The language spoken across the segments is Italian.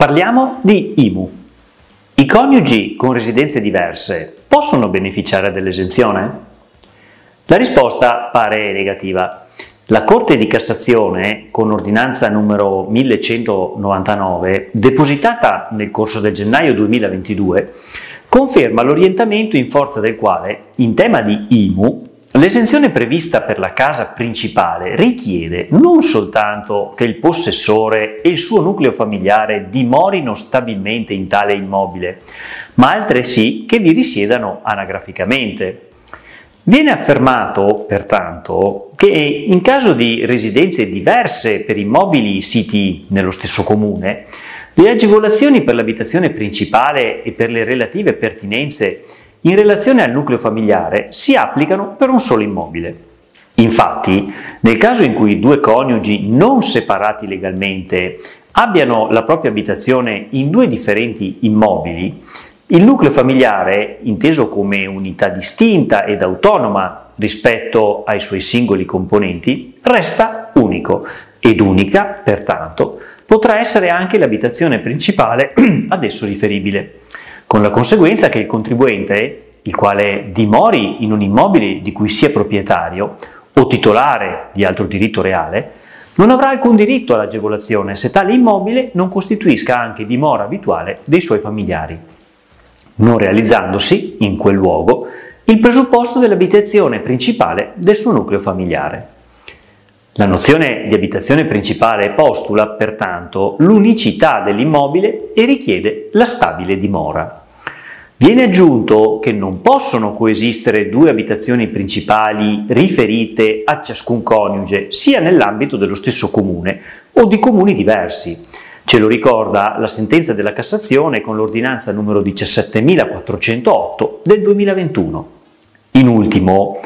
Parliamo di IMU. I coniugi con residenze diverse possono beneficiare dell'esenzione? La risposta pare negativa. La Corte di Cassazione, con ordinanza numero 1199, depositata nel corso del gennaio 2022, conferma l'orientamento in forza del quale, in tema di IMU, L'esenzione prevista per la casa principale richiede non soltanto che il possessore e il suo nucleo familiare dimorino stabilmente in tale immobile, ma altresì che vi risiedano anagraficamente. Viene affermato, pertanto, che in caso di residenze diverse per immobili siti nello stesso comune, le agevolazioni per l'abitazione principale e per le relative pertinenze in relazione al nucleo familiare si applicano per un solo immobile. Infatti, nel caso in cui due coniugi non separati legalmente abbiano la propria abitazione in due differenti immobili, il nucleo familiare, inteso come unità distinta ed autonoma rispetto ai suoi singoli componenti, resta unico ed unica, pertanto, potrà essere anche l'abitazione principale ad esso riferibile con la conseguenza che il contribuente, il quale dimori in un immobile di cui sia proprietario o titolare di altro diritto reale, non avrà alcun diritto all'agevolazione se tale immobile non costituisca anche dimora abituale dei suoi familiari, non realizzandosi, in quel luogo, il presupposto dell'abitazione principale del suo nucleo familiare. La nozione di abitazione principale postula, pertanto, l'unicità dell'immobile e richiede la stabile dimora. Viene aggiunto che non possono coesistere due abitazioni principali riferite a ciascun coniuge, sia nell'ambito dello stesso comune o di comuni diversi. Ce lo ricorda la sentenza della Cassazione con l'ordinanza numero 17408 del 2021. In ultimo,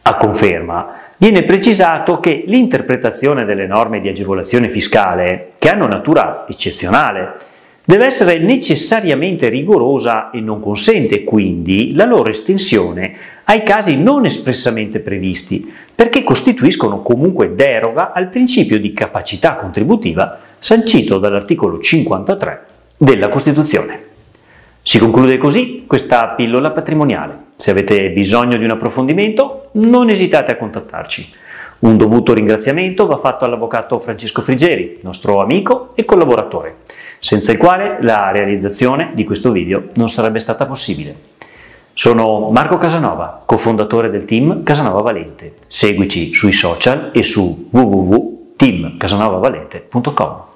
a conferma, viene precisato che l'interpretazione delle norme di agevolazione fiscale, che hanno natura eccezionale, deve essere necessariamente rigorosa e non consente quindi la loro estensione ai casi non espressamente previsti, perché costituiscono comunque deroga al principio di capacità contributiva sancito dall'articolo 53 della Costituzione. Si conclude così questa pillola patrimoniale. Se avete bisogno di un approfondimento, non esitate a contattarci. Un dovuto ringraziamento va fatto all'avvocato Francesco Frigeri, nostro amico e collaboratore senza il quale la realizzazione di questo video non sarebbe stata possibile. Sono Marco Casanova, cofondatore del team Casanova Valente. Seguici sui social e su www.teamcasanovavalente.com.